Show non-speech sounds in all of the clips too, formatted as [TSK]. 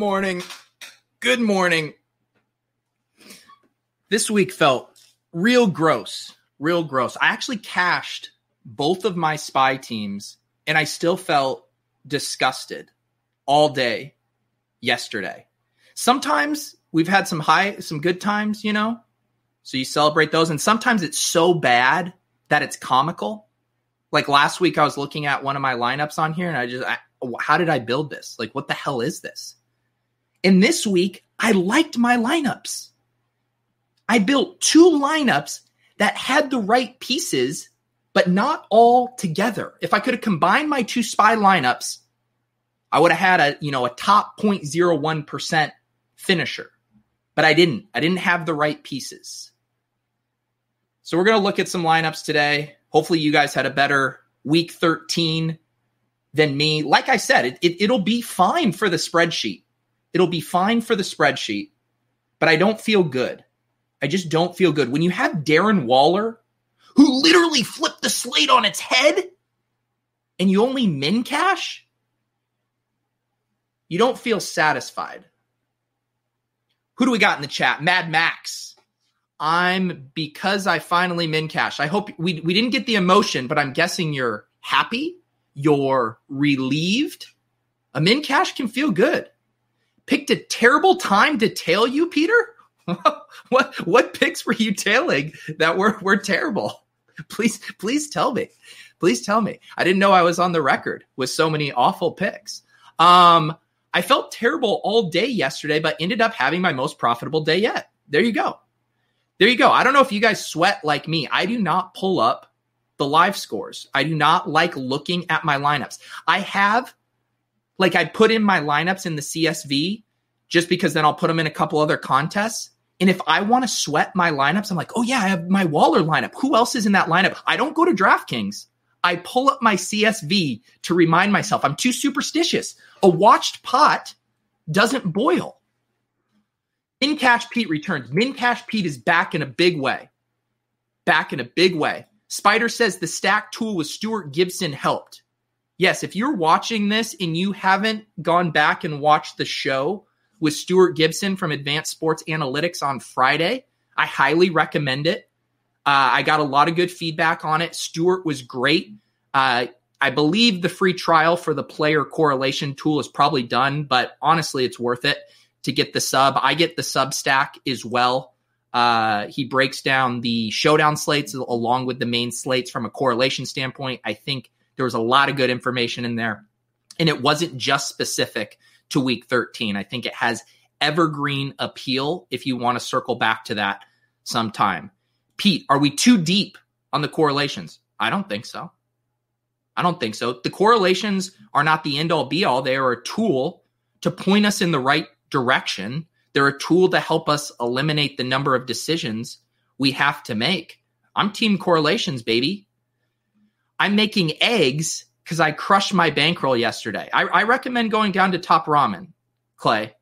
Morning. Good morning. This week felt real gross. Real gross. I actually cashed both of my spy teams and I still felt disgusted all day yesterday. Sometimes we've had some high some good times, you know? So you celebrate those and sometimes it's so bad that it's comical. Like last week I was looking at one of my lineups on here and I just I, how did I build this? Like what the hell is this? And this week, I liked my lineups. I built two lineups that had the right pieces, but not all together. If I could have combined my two spy lineups, I would have had a, you know, a top 0.01% finisher. But I didn't. I didn't have the right pieces. So we're going to look at some lineups today. Hopefully you guys had a better week 13 than me. Like I said, it, it, it'll be fine for the spreadsheet. It'll be fine for the spreadsheet, but I don't feel good. I just don't feel good. When you have Darren Waller, who literally flipped the slate on its head, and you only min cash, you don't feel satisfied. Who do we got in the chat? Mad Max. I'm because I finally min cash. I hope we we didn't get the emotion, but I'm guessing you're happy, you're relieved. A min cash can feel good picked a terrible time to tail you, Peter? [LAUGHS] what what picks were you tailing that were were terrible? Please please tell me. Please tell me. I didn't know I was on the record with so many awful picks. Um I felt terrible all day yesterday, but ended up having my most profitable day yet. There you go. There you go. I don't know if you guys sweat like me. I do not pull up the live scores. I do not like looking at my lineups. I have like I put in my lineups in the CSV just because then I'll put them in a couple other contests. And if I want to sweat my lineups, I'm like, oh yeah, I have my Waller lineup. Who else is in that lineup? I don't go to DraftKings. I pull up my CSV to remind myself. I'm too superstitious. A watched pot doesn't boil. Min Cash Pete returns. Min Cash Pete is back in a big way. Back in a big way. Spider says the stack tool with Stuart Gibson helped yes, if you're watching this and you haven't gone back and watched the show with Stuart Gibson from Advanced Sports Analytics on Friday. I highly recommend it. Uh, I got a lot of good feedback on it. Stuart was great. Uh, I believe the free trial for the player correlation tool is probably done, but honestly, it's worth it to get the sub. I get the sub stack as well. Uh, he breaks down the showdown slates along with the main slates from a correlation standpoint. I think there was a lot of good information in there. And it wasn't just specific to week 13. I think it has evergreen appeal if you want to circle back to that sometime. Pete, are we too deep on the correlations? I don't think so. I don't think so. The correlations are not the end all be all. They are a tool to point us in the right direction. They're a tool to help us eliminate the number of decisions we have to make. I'm team correlations, baby. I'm making eggs because I crushed my bankroll yesterday. I, I, recommend going down to top ramen, Clay.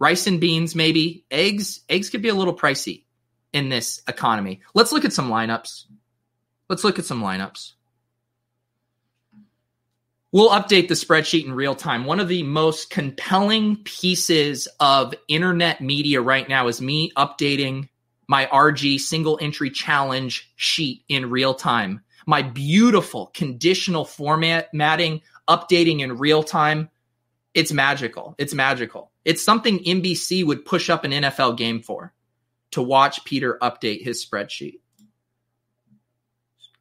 Rice and beans, maybe. Eggs, eggs could be a little pricey in this economy. Let's look at some lineups. Let's look at some lineups. We'll update the spreadsheet in real time. One of the most compelling pieces of internet media right now is me updating my RG single entry challenge sheet in real time. My beautiful conditional formatting, updating in real time. It's magical. It's magical. It's something NBC would push up an NFL game for to watch Peter update his spreadsheet.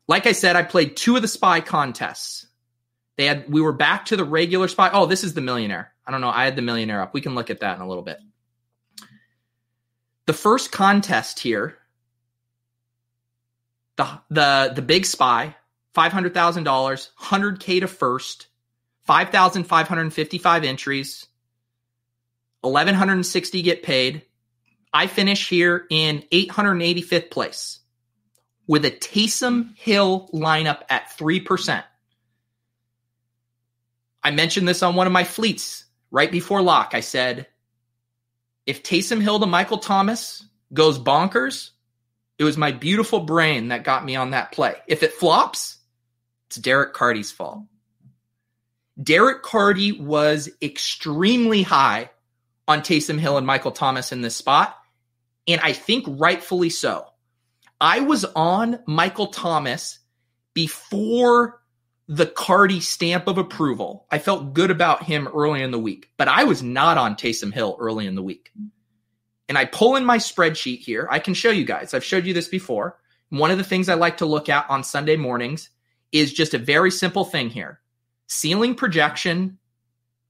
Like I said, I played two of the spy contests they had we were back to the regular spy. Oh, this is the millionaire. I don't know. I had the millionaire up. We can look at that in a little bit. The first contest here, the the the big spy, five hundred thousand dollars, hundred k to first, five thousand five hundred fifty five entries, eleven hundred sixty get paid. I finish here in eight hundred eighty fifth place with a Taysom Hill lineup at three percent. I mentioned this on one of my fleets right before lock. I said, if Taysom Hill to Michael Thomas goes bonkers, it was my beautiful brain that got me on that play. If it flops, it's Derek Carty's fault. Derek Carty was extremely high on Taysom Hill and Michael Thomas in this spot, and I think rightfully so. I was on Michael Thomas before the Carty stamp of approval. I felt good about him early in the week, but I was not on Taysom Hill early in the week. And I pull in my spreadsheet here. I can show you guys. I've showed you this before. One of the things I like to look at on Sunday mornings is just a very simple thing here ceiling projection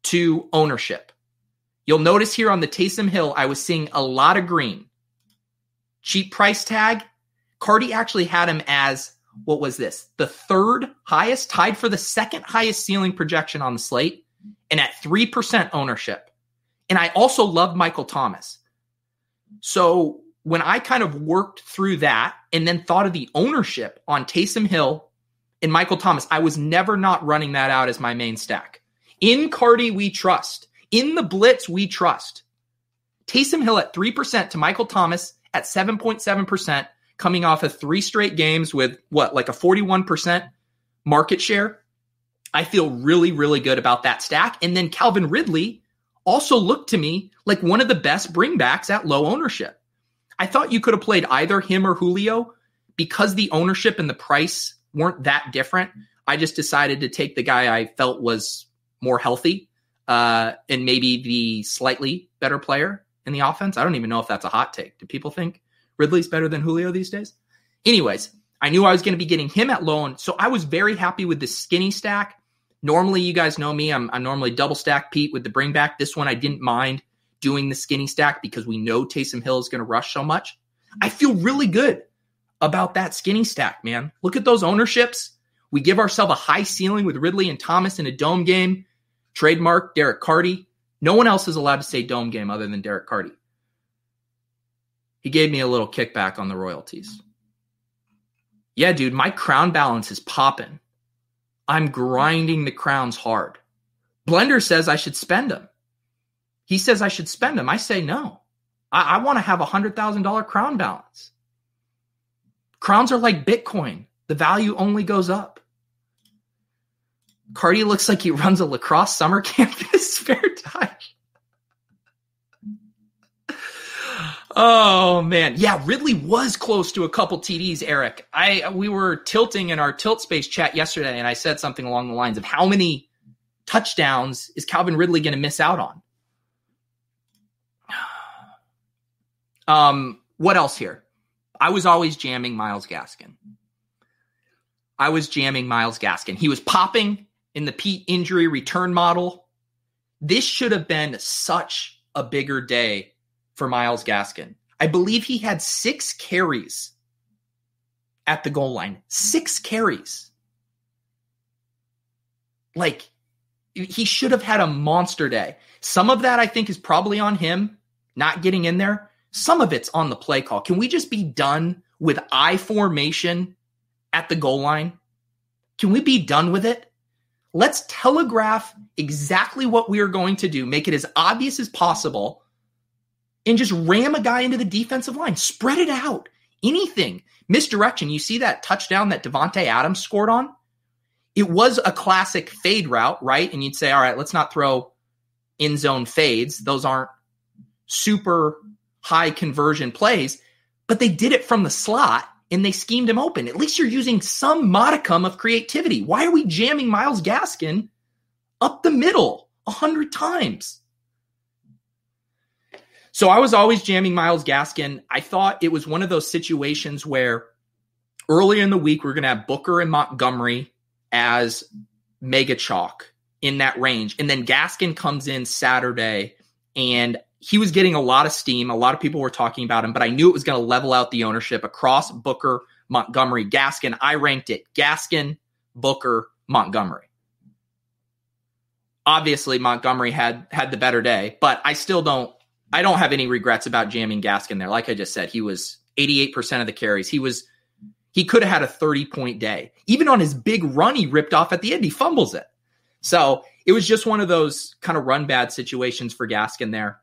to ownership. You'll notice here on the Taysom Hill, I was seeing a lot of green. Cheap price tag. Carty actually had him as what was this? The third highest, tied for the second highest ceiling projection on the slate, and at 3% ownership. And I also loved Michael Thomas. So when I kind of worked through that and then thought of the ownership on Taysom Hill and Michael Thomas, I was never not running that out as my main stack. In Carty, we trust. In the blitz, we trust. Taysom Hill at 3% to Michael Thomas at 7.7% coming off of three straight games with what, like a 41% market share. I feel really, really good about that stack. And then Calvin Ridley also looked to me like one of the best bringbacks at low ownership. I thought you could have played either him or Julio because the ownership and the price weren't that different. I just decided to take the guy I felt was more healthy uh, and maybe the slightly better player in the offense. I don't even know if that's a hot take. Do people think Ridley's better than Julio these days. Anyways, I knew I was going to be getting him at loan, so I was very happy with the skinny stack. Normally, you guys know me. I'm, I'm normally double stack Pete with the bring back. This one, I didn't mind doing the skinny stack because we know Taysom Hill is going to rush so much. I feel really good about that skinny stack, man. Look at those ownerships. We give ourselves a high ceiling with Ridley and Thomas in a dome game. Trademark Derek Carty. No one else is allowed to say dome game other than Derek Carty. He gave me a little kickback on the royalties. Yeah, dude, my crown balance is popping. I'm grinding the crowns hard. Blender says I should spend them. He says I should spend them. I say no. I, I want to have a $100,000 crown balance. Crowns are like Bitcoin, the value only goes up. Carty looks like he runs a lacrosse summer [LAUGHS] camp in his Oh man, yeah, Ridley was close to a couple TDs. Eric, I we were tilting in our tilt space chat yesterday, and I said something along the lines of how many touchdowns is Calvin Ridley going to miss out on? [SIGHS] Um, what else here? I was always jamming Myles Gaskin. I was jamming Myles Gaskin. He was popping in the Pete injury return model. This should have been such a bigger day for Myles Gaskin. I believe he had six carries at the goal line. Six carries. Like, he should have had a monster day. Some of that I think is probably on him not getting in there. Some of it's on the play call. Can we just be done with I formation at the goal line? Can we be done with it? Let's telegraph exactly what we are going to do, make it as obvious as possible, and just ram a guy into the defensive line. Spread it out. Anything. Misdirection. You see that touchdown that Davante Adams scored on? It was a classic fade route, right? And you'd say, all right, let's not throw in zone fades. Those aren't super high conversion plays, but they did it from the slot and they schemed him open. At least you're using some modicum of creativity. Why are we jamming Myles Gaskin up the middle a hundred times? So I was always jamming Myles Gaskin. I thought it was one of those situations where earlier in the week we're going to have Booker and Montgomery as mega chalk in that range. And then Gaskin comes in Saturday and he was getting a lot of steam. A lot of people were talking about him, but I knew it was going to level out the ownership across Booker, Montgomery, Gaskin. I ranked it Gaskin, Booker, Montgomery. Obviously, Montgomery had had the better day, but I still don't I don't have any regrets about jamming Gaskin there. Like I just said, he was 88% of the carries. He was he could have had a 30 point day. Even on his big run he ripped off at the end, he fumbles it. So it was just one of those kind of run bad situations for Gaskin there.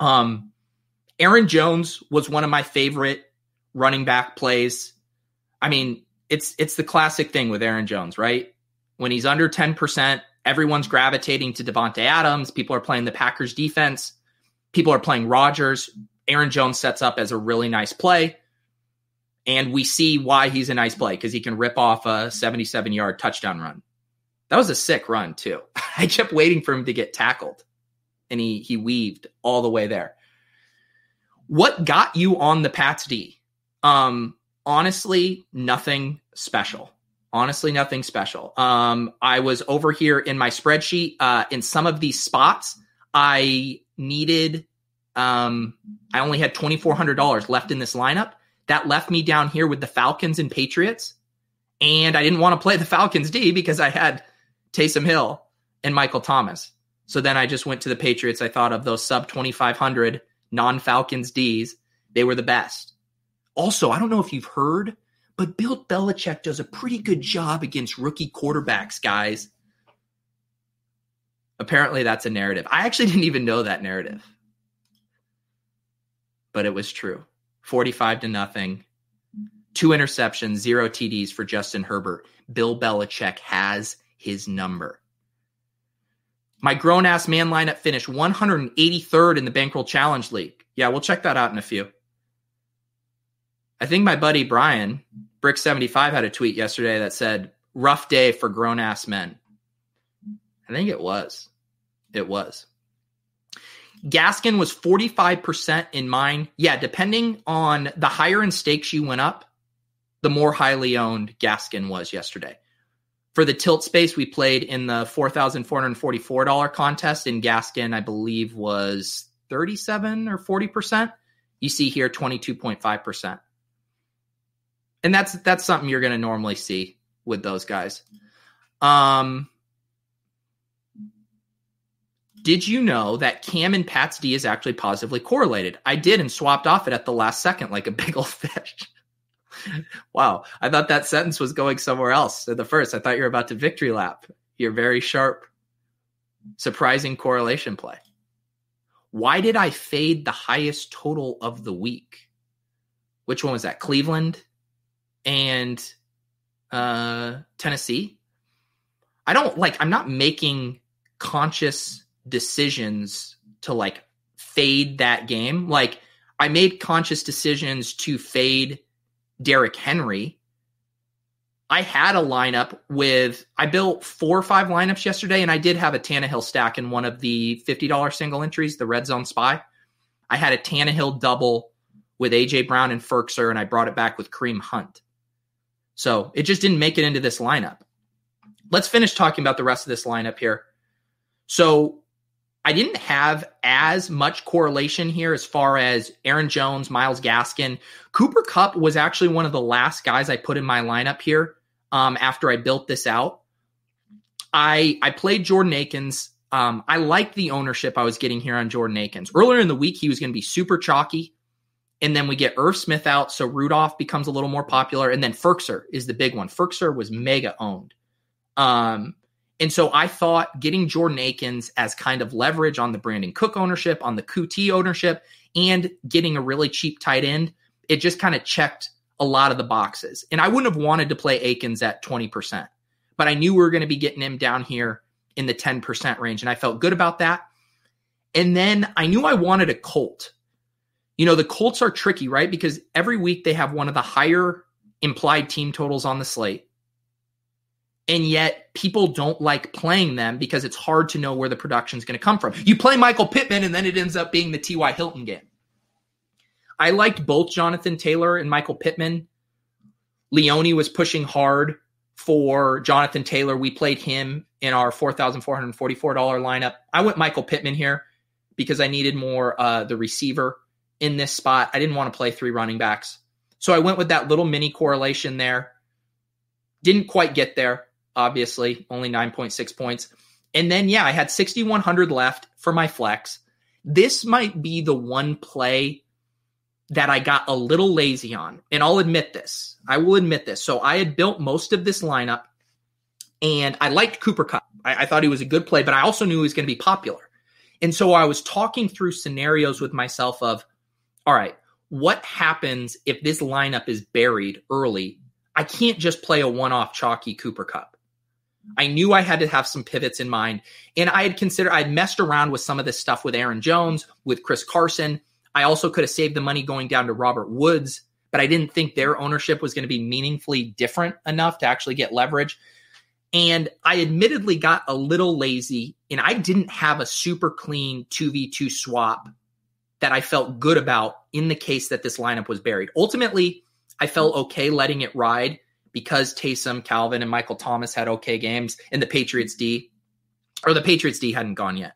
Um, Aaron Jones was one of my favorite running back plays. I mean, it's it's the classic thing with Aaron Jones, right? When he's under 10%, everyone's gravitating to Davante Adams. People are playing the Packers defense. People are playing Rodgers. Aaron Jones sets up as a really nice play. And we see why he's a nice play because he can rip off a 77 yard touchdown run. That was a sick run, too. [LAUGHS] I kept waiting for him to get tackled and he he weaved all the way there. What got you on the Pats D? Um, honestly, nothing special. Honestly, nothing special. Um, I was over here in my spreadsheet. Uh, in some of these spots, I needed. Um, I only had twenty four hundred dollars left in this lineup. That left me down here with the Falcons and Patriots, and I didn't want to play the Falcons D because I had Taysom Hill and Michael Thomas. So then I just went to the Patriots. I thought of those sub 2,500 non Falcons Ds. They were the best. Also, I don't know if you've heard, but Bill Belichick does a pretty good job against rookie quarterbacks, guys. Apparently, that's a narrative. I actually [LAUGHS] didn't even know that narrative, but it was true. 45 to nothing, two interceptions, zero TDs for Justin Herbert. Bill Belichick has his number. My grown ass man lineup finished 183rd in the Bankroll Challenge League. Yeah, we'll check that out in a few. I think my buddy Brian, Brick75, had a tweet yesterday that said, rough day for grown ass men. I think it was. It was. Gaskin was 45% in mine. Yeah, depending on the higher in stakes you went up, the more highly owned Gaskin was yesterday. For the tilt space, we played in the $4,444 contest in Gaskin, I believe was 37 or 40%. You see here 22.5%. And that's that's something you're going to normally see with those guys. Um did you know that Cam and Pat's D is actually positively correlated? I did and swapped off it at the last second like a [LAUGHS] big old fish wow. I thought that sentence was going somewhere else at the first. I thought you were about to victory lap. Your very sharp, surprising correlation play. Why did I fade the highest total of the week? Which one was that? Cleveland and uh, Tennessee? I don't like, I'm not making conscious decisions to like fade that game. Like, I made conscious decisions to fade Derrick Henry. I had a lineup with, I built four or five lineups yesterday, and I did have a Tannehill stack in one of the $50 single entries, the Red Zone Spy. I had a Tannehill double with AJ Brown and Firkser, and I brought it back with Kareem Hunt. So it just didn't make it into this lineup. Let's finish talking about the rest of this lineup here. So I didn't have as much correlation here as far as Aaron Jones, Miles Gaskin. Cooper Kupp was actually one of the last guys I put in my lineup here um, after I built this out. I I played Jordan Akins. Um, I liked the ownership I was getting here on Jordan Akins. Earlier in the week, he was going to be super chalky. And then we get Irv Smith out, so Rudolph becomes a little more popular. And then Firkser is the big one. Firkser was mega owned. Um, and so I thought getting Jordan Akins as kind of leverage on the Brandin Cook ownership, on the Coutee ownership, and getting a really cheap tight end, it just kind of checked a lot of the boxes. And I wouldn't have wanted to play Akins at 20%, but I knew we were going to be getting him down here in the 10% range. And I felt good about that. And then I knew I wanted a Colt. You know, the Colts are tricky, right? Because every week they have one of the higher implied team totals on the slate and yet people don't like playing them because it's hard to know where the production is going to come from. You play Michael Pittman, and then it ends up being the T.Y. Hilton game. I liked both Jonathan Taylor and Michael Pittman. Leone was pushing hard for Jonathan Taylor. We played him in our $4,444 lineup. I went Michael Pittman here because I needed more uh, the receiver in this spot. I didn't want to play three running backs. So I went with that little mini correlation there. Didn't quite get there obviously, only 9.6 points. And then, yeah, I had 6,100 left for my flex. This might be the one play that I got a little lazy on. And I'll admit this. I will admit this. So I had built most of this lineup and I liked Cooper Kupp. I, I thought he was a good play, but I also knew he was going to be popular. And so I was talking through scenarios with myself of, all right, what happens if this lineup is buried early? I can't just play a one off chalky Cooper Kupp. I knew I had to have some pivots in mind. And I had considered, I had messed around with some of this stuff with Aaron Jones, with Chris Carson. I also could have saved the money going down to Robert Woods, but I didn't think their ownership was going to be meaningfully different enough to actually get leverage. And I admittedly got a little lazy and I didn't have a super clean 2v2 swap that I felt good about in the case that this lineup was buried. Ultimately, I felt okay letting it ride because Taysom, Calvin, and Michael Thomas had okay games, and the Patriots D, or the Patriots D hadn't gone yet.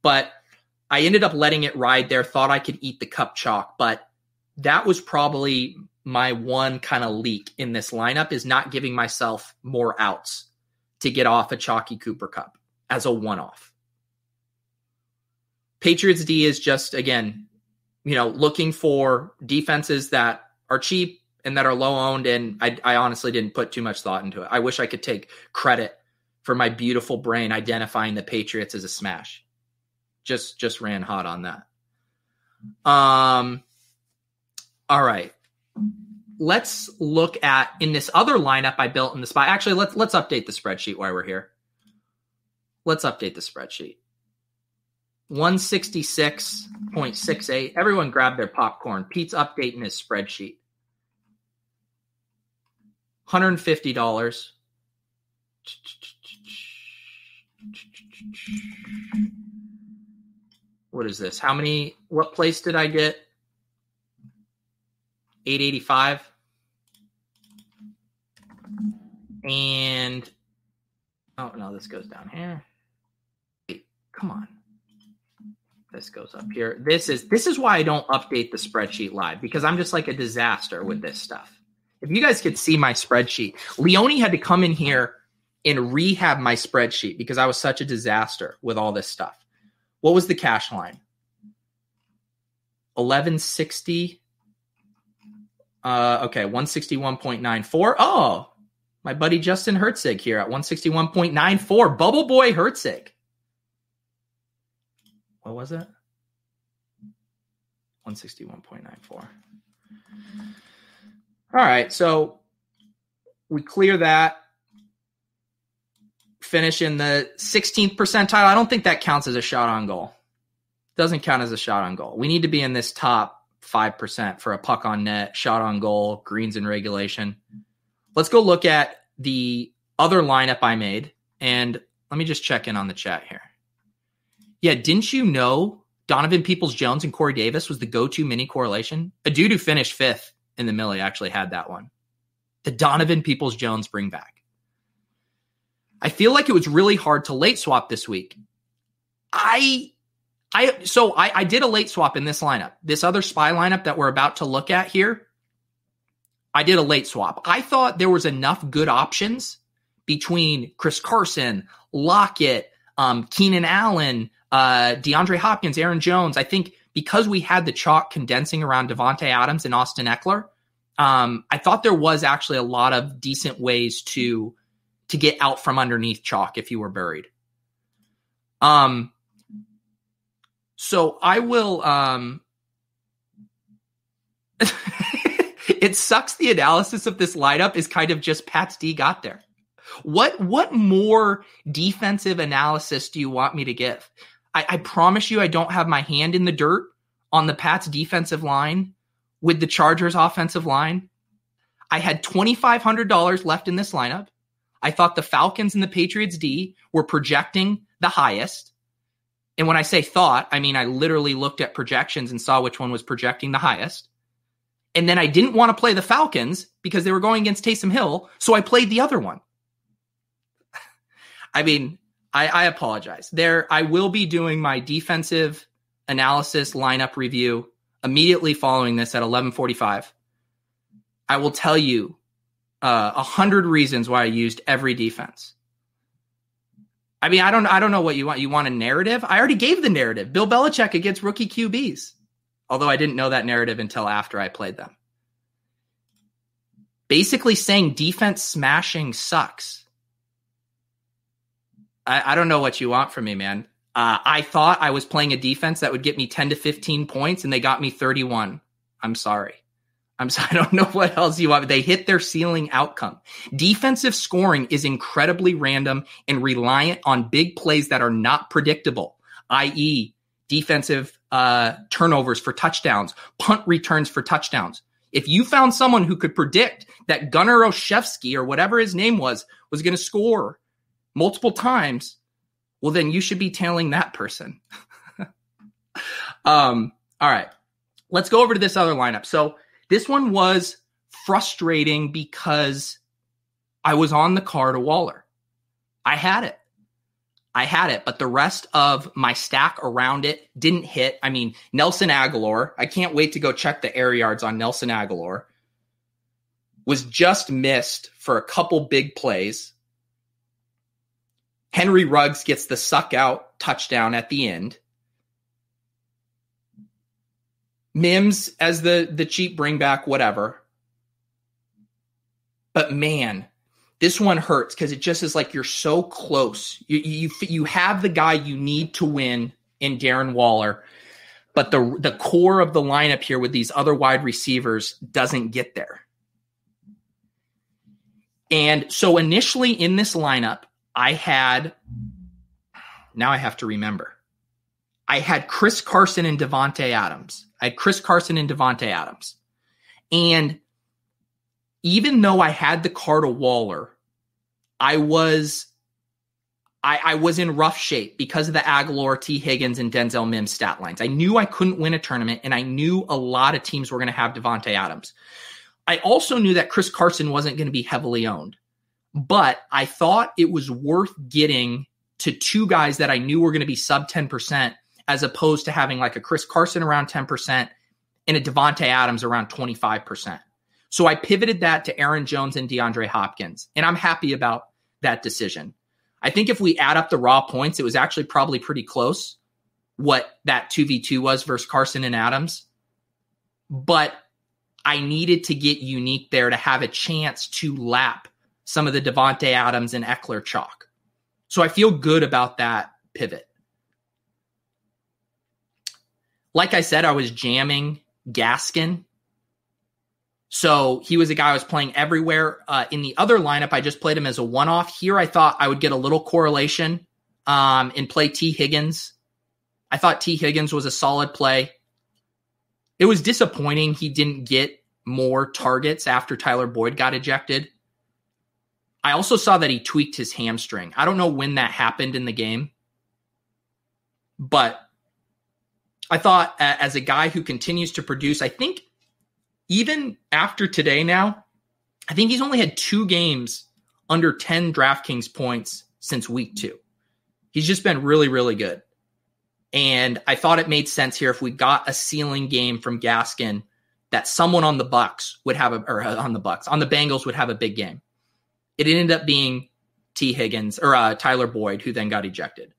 But I ended up letting it ride there, thought I could eat the Kupp chalk, but that was probably my one kind of leak in this lineup is not giving myself more outs to get off a chalky Cooper Kupp as a one off. Patriots D is just, again, you know, looking for defenses that are cheap, and that are low owned. And I, I honestly didn't put too much thought into it. I wish I could take credit for my beautiful brain identifying the Patriots as a smash. Just just ran hot on that. Um all right. Let's look at in this other lineup I built in the spot. Actually, let's let's update the spreadsheet while we're here. Let's update the spreadsheet. 166.68. Everyone grab their popcorn. Pete's updating his spreadsheet. $150. What is this? How many what place did I get? 885. And oh no, this goes down here. Wait, come on. This goes up here. This is this is why I don't update the spreadsheet live because I'm just like a disaster with this stuff if you guys could see my spreadsheet, Leone had to come in here and rehab my spreadsheet because I was such a disaster with all this stuff. What was the cash line? 1160. Uh, okay, 161.94. Oh, my buddy Justin Herzig here at 161.94. Bubble Boy Herzig. What was it? 161.94. All right, so we clear that. Finish in the 16th percentile. I don't think that counts as a shot on goal. Doesn't count as a shot on goal. We need to be in this top 5% for a puck on net, shot on goal, greens in regulation. Let's go look at the other lineup I made. And let me just check in on the chat here. Yeah, didn't you know Donovan Peoples Jones and Corey Davis was the go to mini correlation? A dude who finished fifth in the Milly actually had that one. The Donovan Peoples Jones bring back. I feel like it was really hard to late swap this week. I I so I, I did a late swap in this lineup. This other spy lineup that we're about to look at here. I did a late swap. I thought there was enough good options between Chris Carson, Lockett, um, Keenan Allen, uh, DeAndre Hopkins, Aaron Jones. I think because we had the chalk condensing around Davante Adams and Austin Ekeler, um, I thought there was actually a lot of decent ways to to get out from underneath chalk if you were buried. Um, so I will. Um, [LAUGHS] it sucks. The analysis of this lineup is kind of just Pat's D got there. What what more defensive analysis do you want me to give? I, I promise you, I don't have my hand in the dirt on the Pats defensive line with the Chargers offensive line. I had twenty five hundred dollars left in this lineup. I thought the Falcons and the Patriots D were projecting the highest. And when I say thought, I mean I literally looked at projections and saw which one was projecting the highest. And then I didn't want to play the Falcons because they were going against Taysom Hill, so I played the other one. [LAUGHS] I mean, I, I apologize. There, I will be doing my defensive analysis lineup review immediately following this at 11:45. I will tell you uh, a uh, hundred reasons why I used every defense. I mean, I don't, I don't know what you want. You want a narrative? I already gave the narrative. Bill Belichick against rookie QBs. Although I didn't know that narrative until after I played them. Basically saying defense smashing sucks. I, I don't know what you want from me, man. Uh, I thought I was playing a defense that would get me 10 to 15 points, and they got me 31. I'm sorry. I'm [LAUGHS] sorry, I don't know what else you want. They hit their ceiling outcome. Defensive scoring is incredibly random and reliant on big plays that are not predictable, i.e., defensive uh, turnovers for touchdowns, punt returns for touchdowns. If you found someone who could predict that Gunner Olszewski or whatever his name was was going to score multiple times, well, then you should be tailing that person. [LAUGHS] um, all right, let's go over to this other lineup. So this one was frustrating because I was on the Carr to Waller. I had it. I had it, but the rest of my stack around it didn't hit. I mean, Nelson Agholor, I can't wait to go check the air yards on Nelson Agholor, was just missed for a couple big plays. Henry Ruggs gets the suck out touchdown at the end. Mims as the the cheap bring back, whatever. But man, this one hurts because it just is like you're so close. You, you you have the guy you need to win in Darren Waller, but the the core of the lineup here with these other wide receivers doesn't get there. And so initially in this lineup, I had now I have to remember. I had Chris Carson and Davante Adams. I had Chris Carson and Davante Adams. And even though I had the card of Waller, I was I, I, was in rough shape because of the Agholor, Tee Higgins, and Denzel Mims stat lines. I knew I couldn't win a tournament, and I knew a lot of teams were going to have Davante Adams. I also knew that Chris Carson wasn't going to be heavily owned, but I thought it was worth getting to two guys that I knew were going to be sub 10% as opposed to having like a Chris Carson around 10% and a Davante Adams around 25%. So I pivoted that to Aaron Jones and DeAndre Hopkins, and I'm happy about that decision. I think if we add up the raw points, it was actually probably pretty close what that 2v2 was versus Carson and Adams. But I needed to get unique there to have a chance to lap some of the Davante Adams and Ekeler chalk. So I feel good about that pivot. Like I said, I was jamming Gaskin. So he was a guy I was playing everywhere. Uh, in the other lineup, I just played him as a one off. Here, I thought I would get a little correlation um, and play Tee Higgins. I thought Tee Higgins was a solid play. it was disappointing he didn't get more targets after Tyler Boyd got ejected. I also saw that he tweaked his hamstring. I don't know when that happened in the game, but I thought as a guy who continues to produce, I think even after today now, I think he's only had two games under 10 DraftKings points since week two. He's just been really, really good. And I thought it made sense here if we got a ceiling game from Gaskin that someone on the Bucks would have a or uh, on the Bucks on the Bengals would have a big game. It ended up being Tee Higgins or uh, Tyler Boyd, who then got ejected.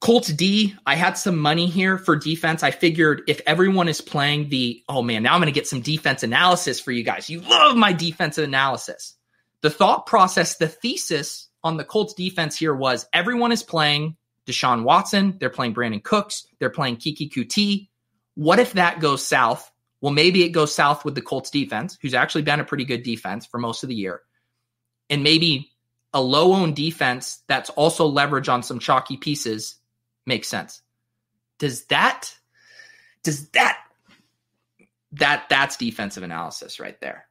Colts D, I had some money here for defense. I figured if everyone is playing the, oh man, now I'm going to get some defense analysis for you guys. You love my defensive analysis. The thought process, the thesis on the Colts defense here was everyone is playing Deshaun Watson. They're playing Brandin Cooks. They're playing Keke Coutee. What if that goes south? Well, maybe it goes south with the Colts defense, who's actually been a pretty good defense for most of the year. And maybe a low owned defense that's also leverage on some chalky pieces makes sense. Does that, does that, that, that's defensive analysis right there.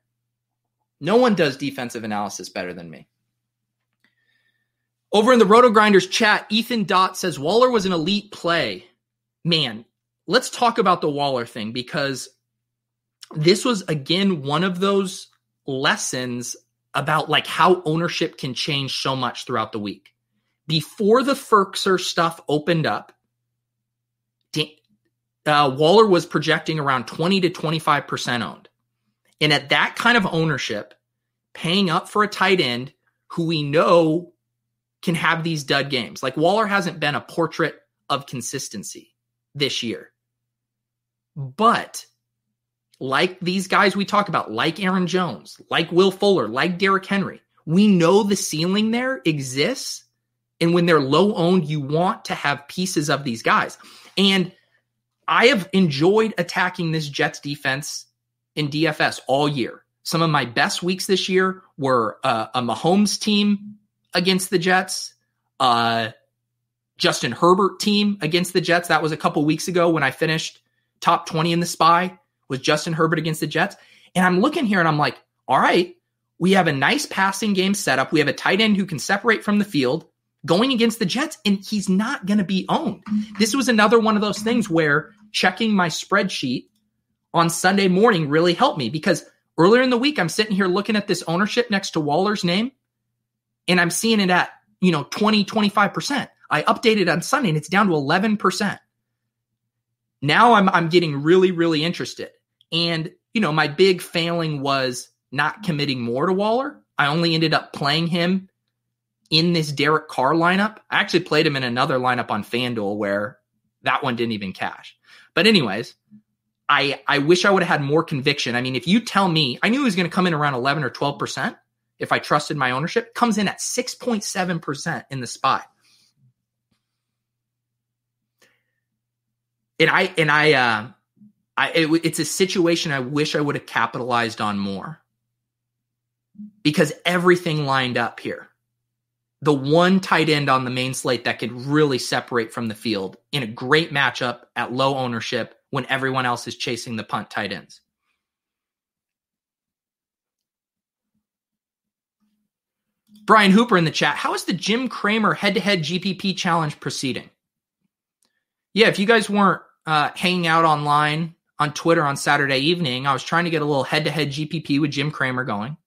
No one does defensive analysis better than me. Over in the RotoGrinders chat, Ethan Dot says Waller was an elite play. Man, let's talk about the Waller thing because this was again one of those lessons about like how ownership can change so much throughout the week. Before the Firkser stuff opened up, uh, Waller was projecting around 20 to 25% owned. And at that kind of ownership, paying up for a tight end who we know can have these dud games. Like Waller hasn't been a portrait of consistency this year. But like these guys we talk about, like Aaron Jones, like Will Fuller, like Derrick Henry, we know the ceiling there exists. And when they're low owned, you want to have pieces of these guys. And I have enjoyed attacking this Jets defense in DFS all year. Some of my best weeks this year were uh, a Mahomes team against the Jets, uh, Justin Herbert team against the Jets. That was a couple weeks ago when I finished top 20 in the spy was Justin Herbert against the Jets. And I'm looking here and I'm like, all right, we have a nice passing game setup. We have a tight end who can separate from the field going against the Jets, and he's not going to be owned. Mm-hmm. This was another one of those things where checking my spreadsheet on Sunday morning really helped me because earlier in the week, I'm sitting here looking at this ownership next to Waller's name, and I'm seeing it at, you know, 20, 25%. I updated on Sunday and it's down to 11%. Now I'm I'm getting really really interested. And you know, my big failing was not committing more to Waller. I only ended up playing him in this Derek Carr lineup. I actually played him in another lineup on FanDuel where that one didn't even cash. But anyways, I I wish I would have had more conviction. I mean, if you tell me, I knew he was going to come in around 11 or 12% if I trusted my ownership, comes in at 6.7% in the spot. and I and I uh, I it, it's a situation I wish I would have capitalized on more because everything lined up here. The one tight end on the main slate that could really separate from the field in a great matchup at low ownership when everyone else is chasing the punt tight ends. Brian Hooper in the chat. How is the Jim Cramer head to head GPP challenge proceeding? Yeah, if you guys weren't uh, hanging out online on Twitter on Saturday evening. I was trying to get a little head to head GPP with Jim Cramer going.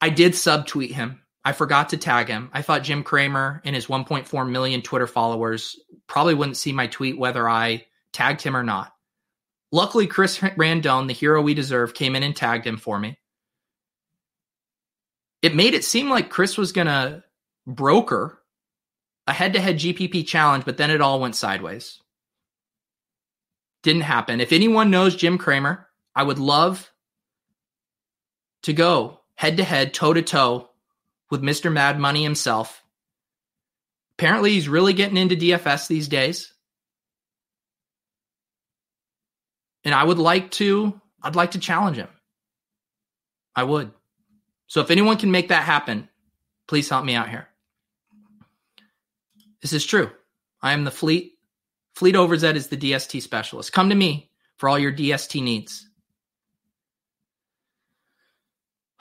I did subtweet him. I forgot to tag him. I thought Jim Cramer and his 1.4 million Twitter followers probably wouldn't see my tweet whether I tagged him or not. Luckily, Chris Randone, the hero we deserve, came in and tagged him for me. It made it seem like Chris was going to broker a head to head GPP challenge, but then it all went sideways. Didn't happen. If anyone knows Jim Cramer, I would love to go head to head, toe to toe with Mr. Mad Money himself. Apparently, he's really getting into DFS these days. And I would like to, I'd like to challenge him. I would. So if anyone can make that happen, please help me out here. This is true. I am the fleet Fleet Overzet is the DST specialist. Come to me for all your DST needs.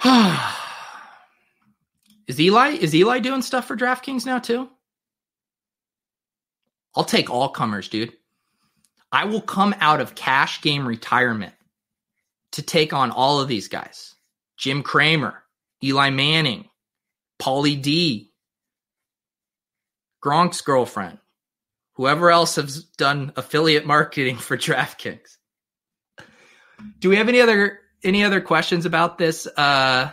[SIGHS] is Eli is Eli doing stuff for DraftKings now too? I'll take all comers, dude. I will come out of cash game retirement to take on all of these guys. Jim Cramer, Eli Manning, Pauly D, Gronk's girlfriend, whoever else has done affiliate marketing for DraftKings. Do we have any other any other questions about this uh,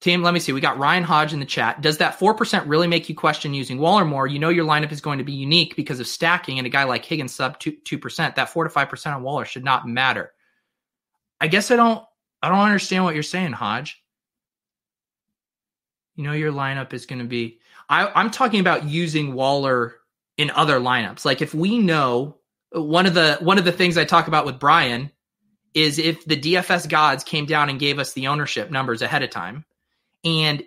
team? Let me see. We got Ryan Hodge in the chat. Does that four percent really make you question using Waller more? You know your lineup is going to be unique because of stacking, and a guy like Higgins sub two percent. That four to five percent on Waller should not matter. I guess I don't. I don't understand what you're saying, Hodge. You know your lineup is going to be. I, I'm talking about using Waller in other lineups. Like if we know one of the one of the things I talk about with Brian is if the DFS gods came down and gave us the ownership numbers ahead of time, and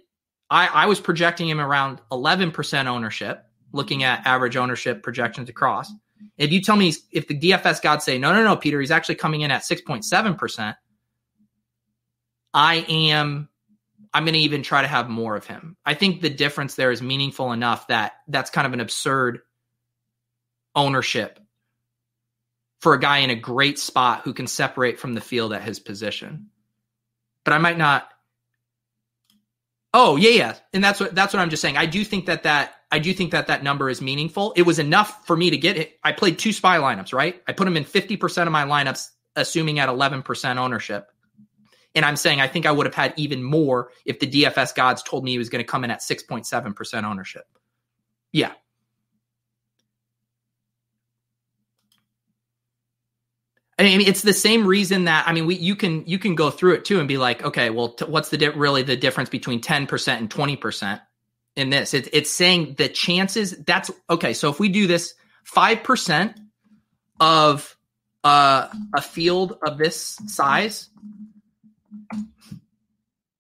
I, I was projecting him around 11% ownership, looking at average ownership projections across. If you tell me if the DFS gods say no, no, no, Peter, he's actually coming in at 6.7%, I am I'm going to even try to have more of him. I think the difference there is meaningful enough that that's kind of an absurd ownership for a guy in a great spot who can separate from the field at his position. But I might not. Oh yeah, yeah, and that's what that's what I'm just saying. I do think that that I do think that that number is meaningful. It was enough for me to get it. I played two spy lineups, right? I put them in 50% of my lineups, assuming at 11% ownership. And I'm saying I think I would have had even more if the DFS gods told me he was going to come in at 6.7% ownership. Yeah. I mean, it's the same reason that I mean, we you can you can go through it too and be like, okay, well, t- what's the di- really the difference between ten percent and twenty percent in this? It's it's saying the chances. That's okay. So if we do this, five percent of uh, a field of this size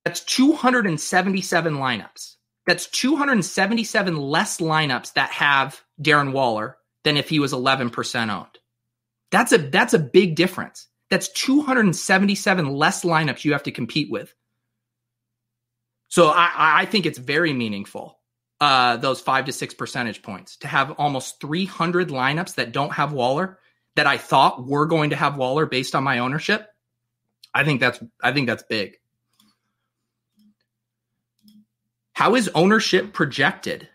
that's 277 lineups. That's 277 less lineups that have Darren Waller than if he was 11% owned. That's a that's a big difference. That's 277 less lineups you have to compete with. So I, I think it's very meaningful, uh, those five to six percentage points, to have almost 300 lineups that don't have Waller that I thought were going to have Waller based on my ownership. I think that's I think that's big. How is ownership projected?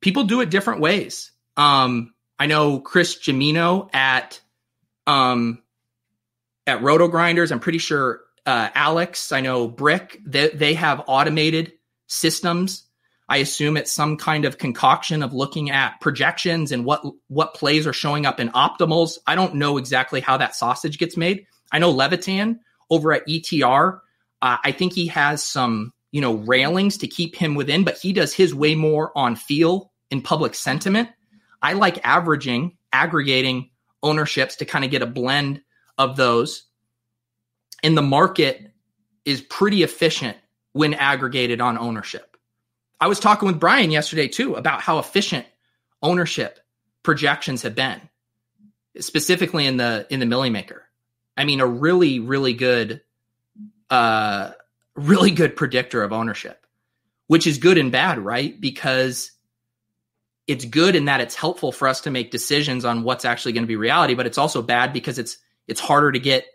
People do it different ways. Um, I know Chris Gimino at um, at RotoGrinders. I'm pretty sure uh, Alex. I know Brick. They they have automated systems. I assume it's some kind of concoction of looking at projections and what what plays are showing up in optimals. I don't know exactly how that sausage gets made. I know Levitan over at ETR. Uh, I think he has some, you know, railings to keep him within, but he does his way more on feel in public sentiment. I like averaging, aggregating ownerships to kind of get a blend of those. And the market is pretty efficient when aggregated on ownership. I was talking with Brian yesterday too about how efficient ownership projections have been, specifically in the in the Milly Maker. I mean, a really, really good, uh, really good predictor of ownership, which is good and bad, right? Because it's good in that it's helpful for us to make decisions on what's actually going to be reality, but it's also bad because it's it's harder to get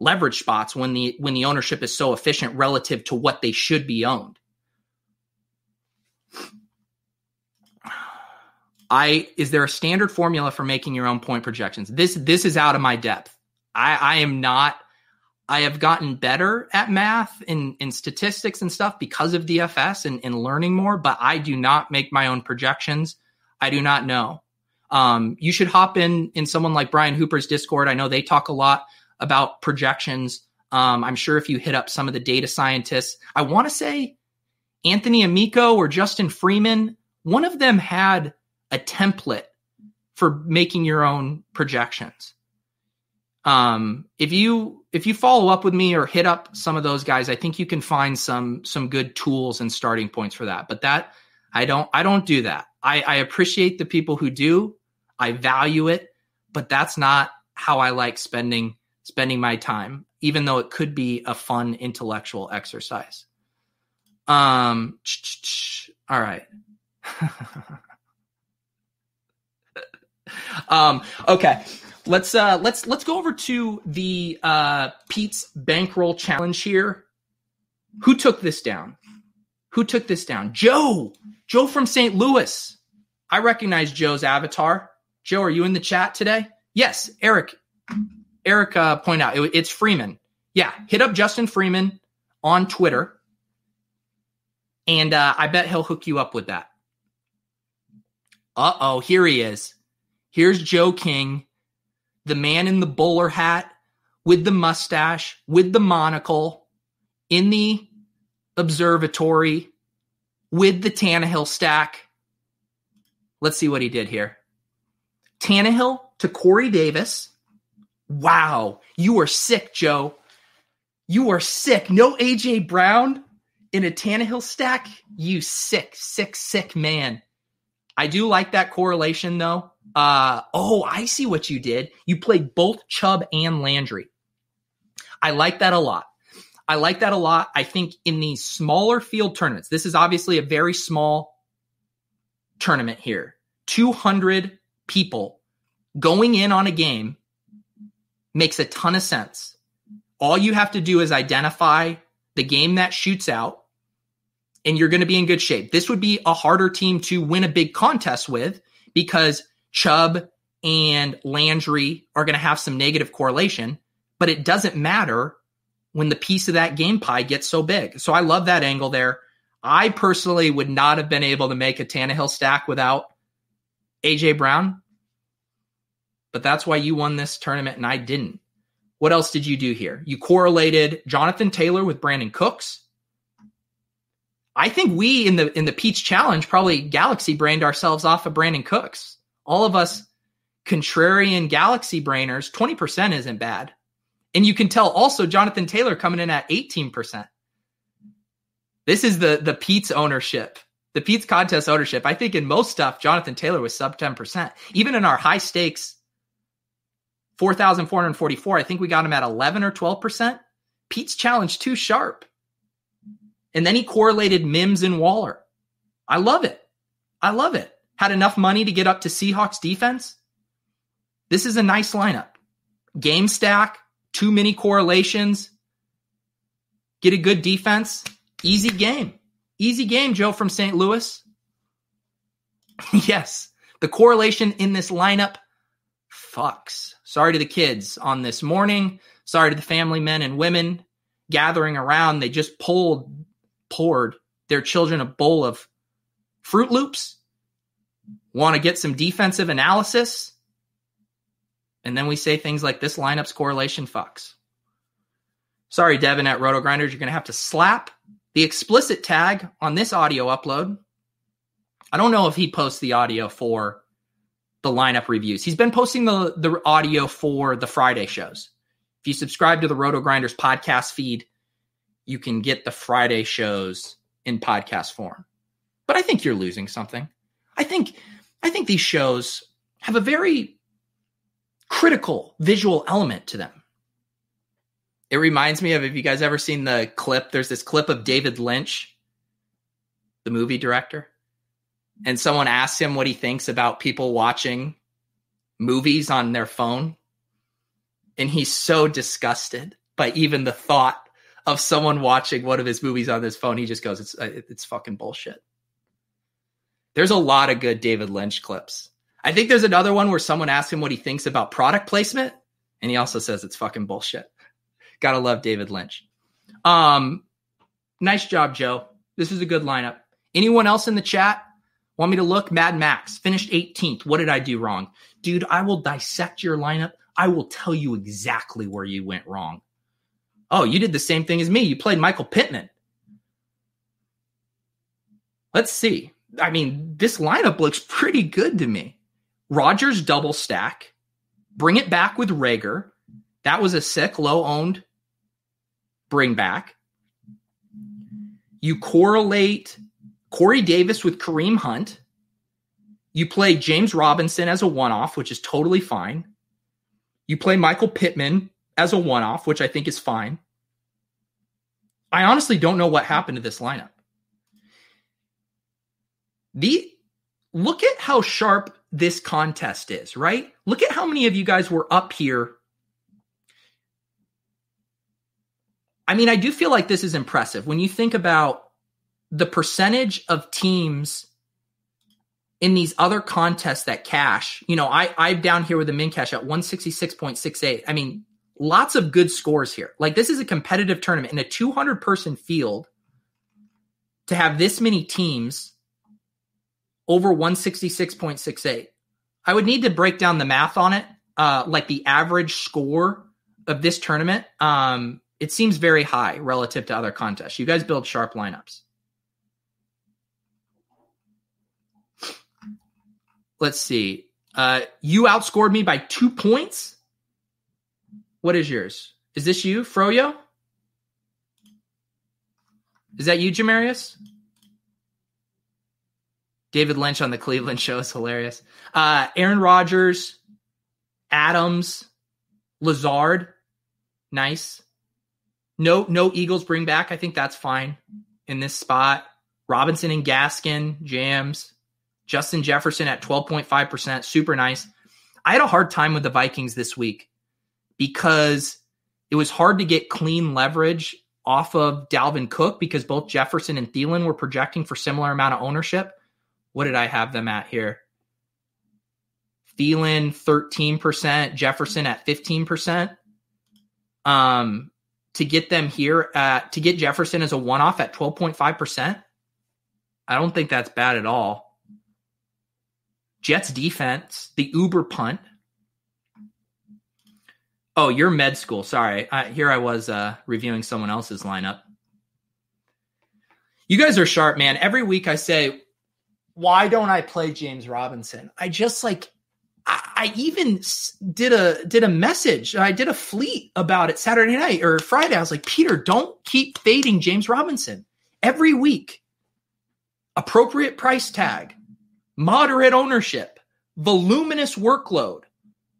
leverage spots when the when the ownership is so efficient relative to what they should be owned. I is there a standard formula for making your own point projections? This this is out of my depth. I, I am not. I have gotten better at math and statistics and stuff because of DFS and, and learning more, but I do not make my own projections. I do not know. Um, you should hop in in someone like Brian Hooper's Discord. I know they talk a lot about projections. Um, I'm sure if you hit up some of the data scientists, I want to say Anthony Amico or Justin Freeman, one of them had a template for making your own projections. Um, if you if you follow up with me or hit up some of those guys, I think you can find some some good tools and starting points for that. But that I don't I don't do that. I, I appreciate the people who do. I value it, but that's not how I like spending spending my time, even though it could be a fun intellectual exercise. Um [TSK] all right. [LAUGHS] um okay let's uh let's let's go over to the uh pete's bankroll challenge here. Who took this down? Who took this down? Joe! Joe from st louis. I recognize joe's avatar. Joe are you in the chat today? Yes eric. Eric uh point out it, it's freeman. Yeah hit up justin freeman on twitter. And uh i bet he'll hook you up with that. Uh-oh here he is. Here's joe king the man in the bowler hat with the mustache, with the monocle, in the observatory, with the Tannehill stack. Let's see what he did here. Tannehill to Corey Davis. Wow, you are sick, Joe. You are sick. No AJ Brown in a Tannehill stack. You sick, sick, sick man. I do like that correlation though. Uh, oh, I see what you did. You played both Chubb and Landry. I like that a lot. I like that a lot. I think in these smaller field tournaments, this is obviously a very small tournament here. 200 people going in on a game makes a ton of sense. All you have to do is identify the game that shoots out, and you're going to be in good shape. This would be a harder team to win a big contest with because Chubb and Landry are going to have some negative correlation, but it doesn't matter when the piece of that game pie gets so big. So I love that angle there. I personally would not have been able to make a Tannehill stack without AJ Brown, but that's why you won this tournament and I didn't. What else did you do here? You correlated Jonathan Taylor with Brandin Cooks. I think we in the in the Peach Challenge probably galaxy brained ourselves off of Brandin Cooks all of us contrarian galaxy brainers, 20% isn't bad. And you can tell also Jonathan Taylor coming in at 18%. This is the the Pete's ownership. The Pete's contest ownership. I think in most stuff, Jonathan Taylor was sub 10%. Even in our high stakes 4,444, I think we got him at 11 or 12%. Pete's challenge too sharp. And then he correlated Mims and Waller. I love it. I love it had enough money to get up to Seahawks defense, this is a nice lineup. Game stack, too many correlations, get a good defense, easy game. Easy game, Joe from St. Louis. [LAUGHS] yes, the correlation in this lineup fucks. Sorry to the kids on this morning. Sorry to the family men and women gathering around. They just pulled, poured their children a bowl of Fruit Loops want to get some defensive analysis, and then we say things like this lineup's correlation fucks. Sorry, Devin at RotoGrinders, you're going to have to slap the explicit tag on this audio upload. I don't know if he posts the audio for the lineup reviews. He's been posting the, the audio for the Friday shows. If you subscribe to the RotoGrinders podcast feed, you can get the Friday shows in podcast form. But I think you're losing something. I think I think these shows have a very critical visual element to them. It reminds me of if you guys ever seen the clip, there's this clip of David Lynch, the movie director, and someone asks him what he thinks about people watching movies on their phone. And he's so disgusted by even the thought of someone watching one of his movies on his phone. He just goes, "It's uh, it's fucking bullshit." There's a lot of good David Lynch clips. I think there's another one where someone asks him what he thinks about product placement, and he also says it's fucking bullshit. [LAUGHS] Gotta love David Lynch. Um, nice job, Joe. This is a good lineup. Anyone else in the chat want me to look? Mad Max finished 18th. What did I do wrong? Dude, I will dissect your lineup. I will tell you exactly where you went wrong. Oh, you did the same thing as me. You played Michael Pittman. Let's see. I mean, this lineup looks pretty good to me. Rodgers double stack, bring it back with Reagor. That was a sick, low owned bring back. You correlate Corey Davis with Kareem Hunt. You play James Robinson as a one off, which is totally fine. You play Michael Pittman as a one off, which I think is fine. I honestly don't know what happened to this lineup. The look at how sharp this contest is, right? Look at how many of you guys were up here. I mean, I do feel like this is impressive when you think about the percentage of teams in these other contests that cash. You know, I I'm down here with the min cash at 166.68. I mean, lots of good scores here. Like this is a competitive tournament in a 200 person field to have this many teams over 166.68. I would need to break down the math on it, uh, like the average score of this tournament. Um, it seems very high relative to other contests. You guys build sharp lineups. Let's see. Uh, you outscored me by two points. What is yours? Is this you, Froyo? Is that you, Jamarius? David Lynch on the Cleveland show is hilarious. Uh, Aaron Rodgers, Adams, Lazard, nice. No, no Eagles bring back. I think that's fine in this spot. Robinson and Gaskin, Jams, Justin Jefferson at 12.5%, super nice. I had a hard time with the Vikings this week because it was hard to get clean leverage off of Dalvin Cook because both Jefferson and Thielen were projecting for similar amount of ownership. What did I have them at here? Thielen 13%, Jefferson at 15%. Um, to get them here at to get Jefferson as a one off at 12.5%, I don't think that's bad at all. Jets defense, the Uber punt. Oh, you're med school. Sorry. I, here I was uh, reviewing someone else's lineup. You guys are sharp, man. Every week I say, why don't I play James Robinson? I just like I, even did a did a message. I did a fleet about it Saturday night or Friday. I was like, Peter, don't keep fading James Robinson every week. Appropriate price tag, moderate ownership, voluminous workload.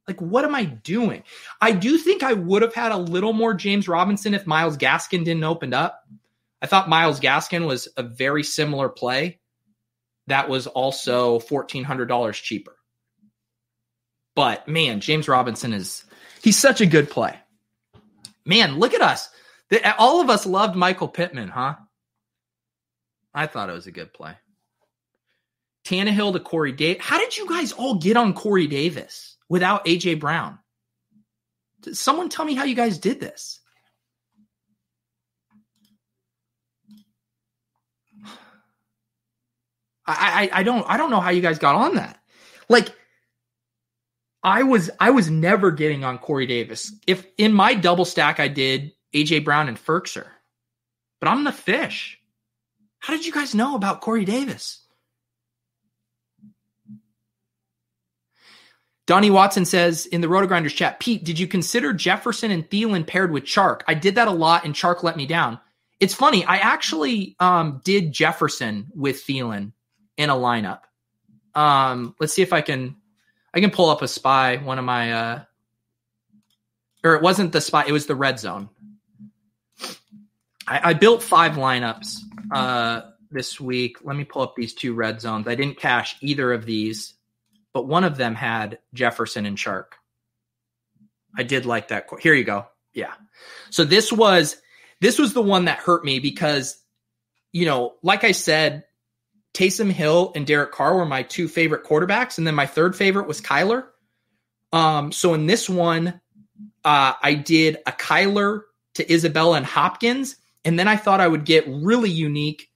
Like, what am I doing? I do think I would have had a little more James Robinson if Myles Gaskin didn't open up. I thought Myles Gaskin was a very similar play that was also $1,400 cheaper. But man, James Robinson is, he's such a good play. Man, look at us. All of us loved Michael Pittman, huh? I thought it was a good play. Tannehill to Corey Davis. How did you guys all get on Corey Davis without AJ Brown? Someone tell me how you guys did this. I, I, I don't I don't know how you guys got on that. Like I was I was never getting on Corey Davis. If in my double stack I did AJ Brown and Firkser, but I'm the fish. How did you guys know about Corey Davis? Donnie Watson says in the RotoGrinders chat, Pete, did you consider Jefferson and Thielen paired with Chark? I did that a lot, and Chark let me down. It's funny. I actually um, did Jefferson with Thielen in a lineup. Um, let's see if I can I can pull up a spy, one of my uh or it wasn't the spy, it was the red zone. I, I built five lineups uh this week. Let me pull up these two red zones. I didn't cash either of these, but one of them had Jefferson and Chark. I did like that. Here you go. Yeah. So this was this was the one that hurt me because you know, like I said, Taysom Hill and Derek Carr were my two favorite quarterbacks, and then my third favorite was Kyler. Um, so in this one, uh, I did a Kyler to Isabella and Hopkins, and then I thought I would get really unique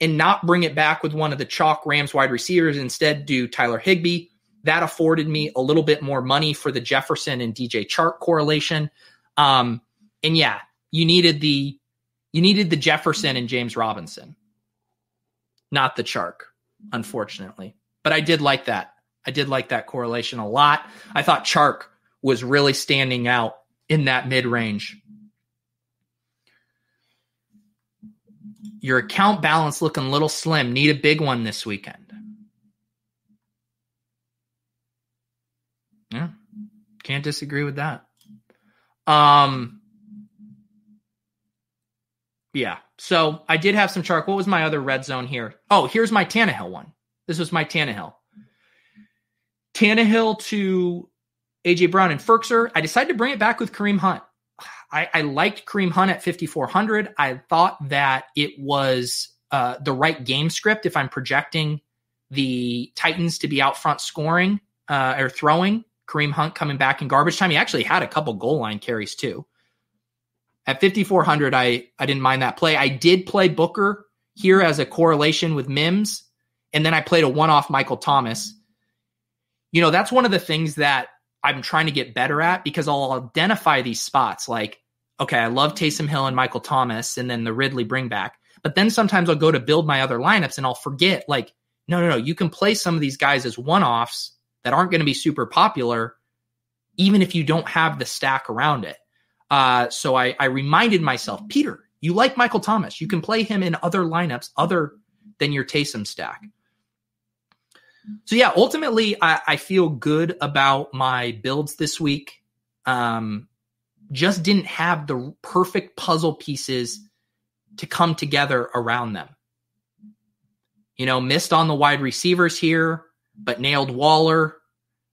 and not bring it back with one of the chalk Rams wide receivers. Instead, do Tyler Higbee. That afforded me a little bit more money for the Jefferson and DJ Chark correlation. Um, and yeah, you needed the you needed the Jefferson and James Robinson not the Chark, unfortunately. But I did like that. I did like that correlation a lot. I thought Chark was really standing out in that mid range. Your account balance looking a little slim. Need a big one this weekend. Yeah. Can't disagree with that. Um Yeah. So I did have some Chark. What was my other red zone here? Oh, here's my Tannehill one. This was my Tannehill. Tannehill to AJ Brown and Firkser. I decided to bring it back with Kareem Hunt. [SIGHS] I, I liked Kareem Hunt at 5,400. I thought that it was uh, the right game script if I'm projecting the Titans to be out front scoring uh, or throwing. Kareem Hunt coming back in garbage time. He actually had a couple goal line carries too. At 5,400, I, I didn't mind that play. I did play Booker here as a correlation with Mims. And then I played a one off Michael Thomas. You know, that's one of the things that I'm trying to get better at because I'll identify these spots like, okay, I love Taysom Hill and Michael Thomas and then the Ridley bring back. But then sometimes I'll go to build my other lineups and I'll forget, like, no, no, no, you can play some of these guys as one offs that aren't going to be super popular, even if you don't have the stack around it. Uh, so I, I reminded myself, Peter, you like Michael Thomas. You can play him in other lineups other than your Taysom stack. So yeah, ultimately, I, I feel good about my builds this week. Um, just didn't have the perfect puzzle pieces to come together around them. You know, missed on the wide receivers here, but nailed Waller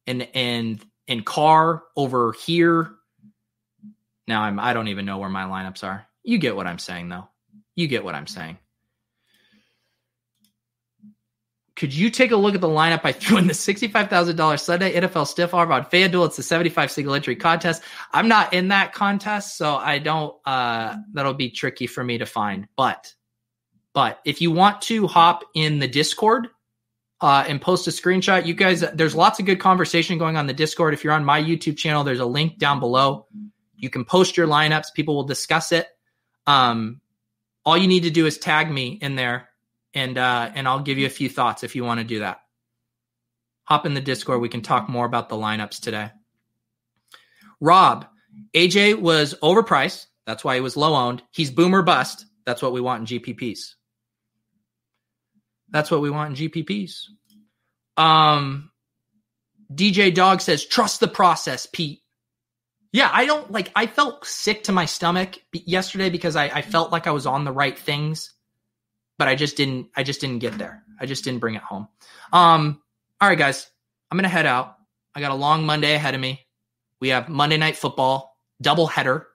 and and and Carr over here. Now I'm I don't even know where my lineups are. You get what I'm saying though. You get what I'm saying. Could you take a look at the lineup I threw in the $65,000 Sunday NFL Stiff Arm on FanDuel? It's a 75 single entry contest. I'm not in that contest, so I don't, uh, that'll be tricky for me to find. But, but if you want to hop in the Discord, uh, and post a screenshot, you guys, there's lots of good conversation going on the Discord. If you're on my YouTube channel, there's a link down below. You can post your lineups. People will discuss it. Um, all you need to do is tag me in there and uh, and I'll give you a few thoughts if you want to do that. Hop in the Discord. We can talk more about the lineups today. Rob, AJ was overpriced. That's why he was low owned. He's boomer bust. That's what we want in GPPs. That's what we want in GPPs. Um, DJ Dog says, trust the process, Pete. Yeah, I don't like, I felt sick to my stomach yesterday because I, I felt like I was on the right things but I just didn't I just didn't get there. I just didn't bring it home. Um all right guys, I'm to head out. I got a long Monday ahead of me. We have Monday night football, double header.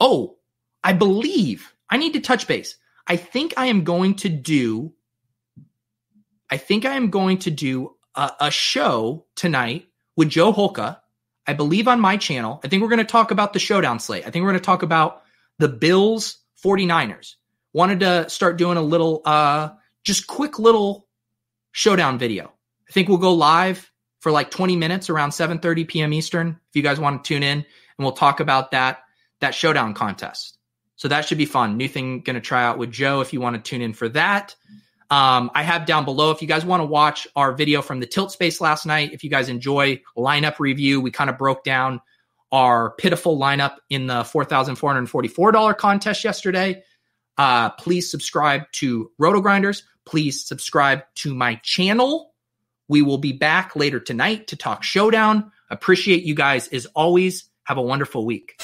Oh, I believe I need to touch base. I think I am going to do I think I am going to do a, a show tonight with Joe Holka. I believe on my channel. I think we're going to talk about the showdown slate. I think we're going to talk about the Bills 49ers wanted to start doing a little, uh, just quick little showdown video. I think we'll go live for like 20 minutes around 7:30 p.m. Eastern. If you guys want to tune in, and we'll talk about that that showdown contest. So that should be fun. New thing going to try out with Joe. If you want to tune in for that, um, I have down below. If you guys want to watch our video from the Tilt Space last night, if you guys enjoy lineup review, we kind of broke down our pitiful lineup in the $4,444 contest yesterday. Uh, please subscribe to RotoGrinders. Please subscribe to my channel. We will be back later tonight to talk Showdown. Appreciate you guys as always. Have a wonderful week.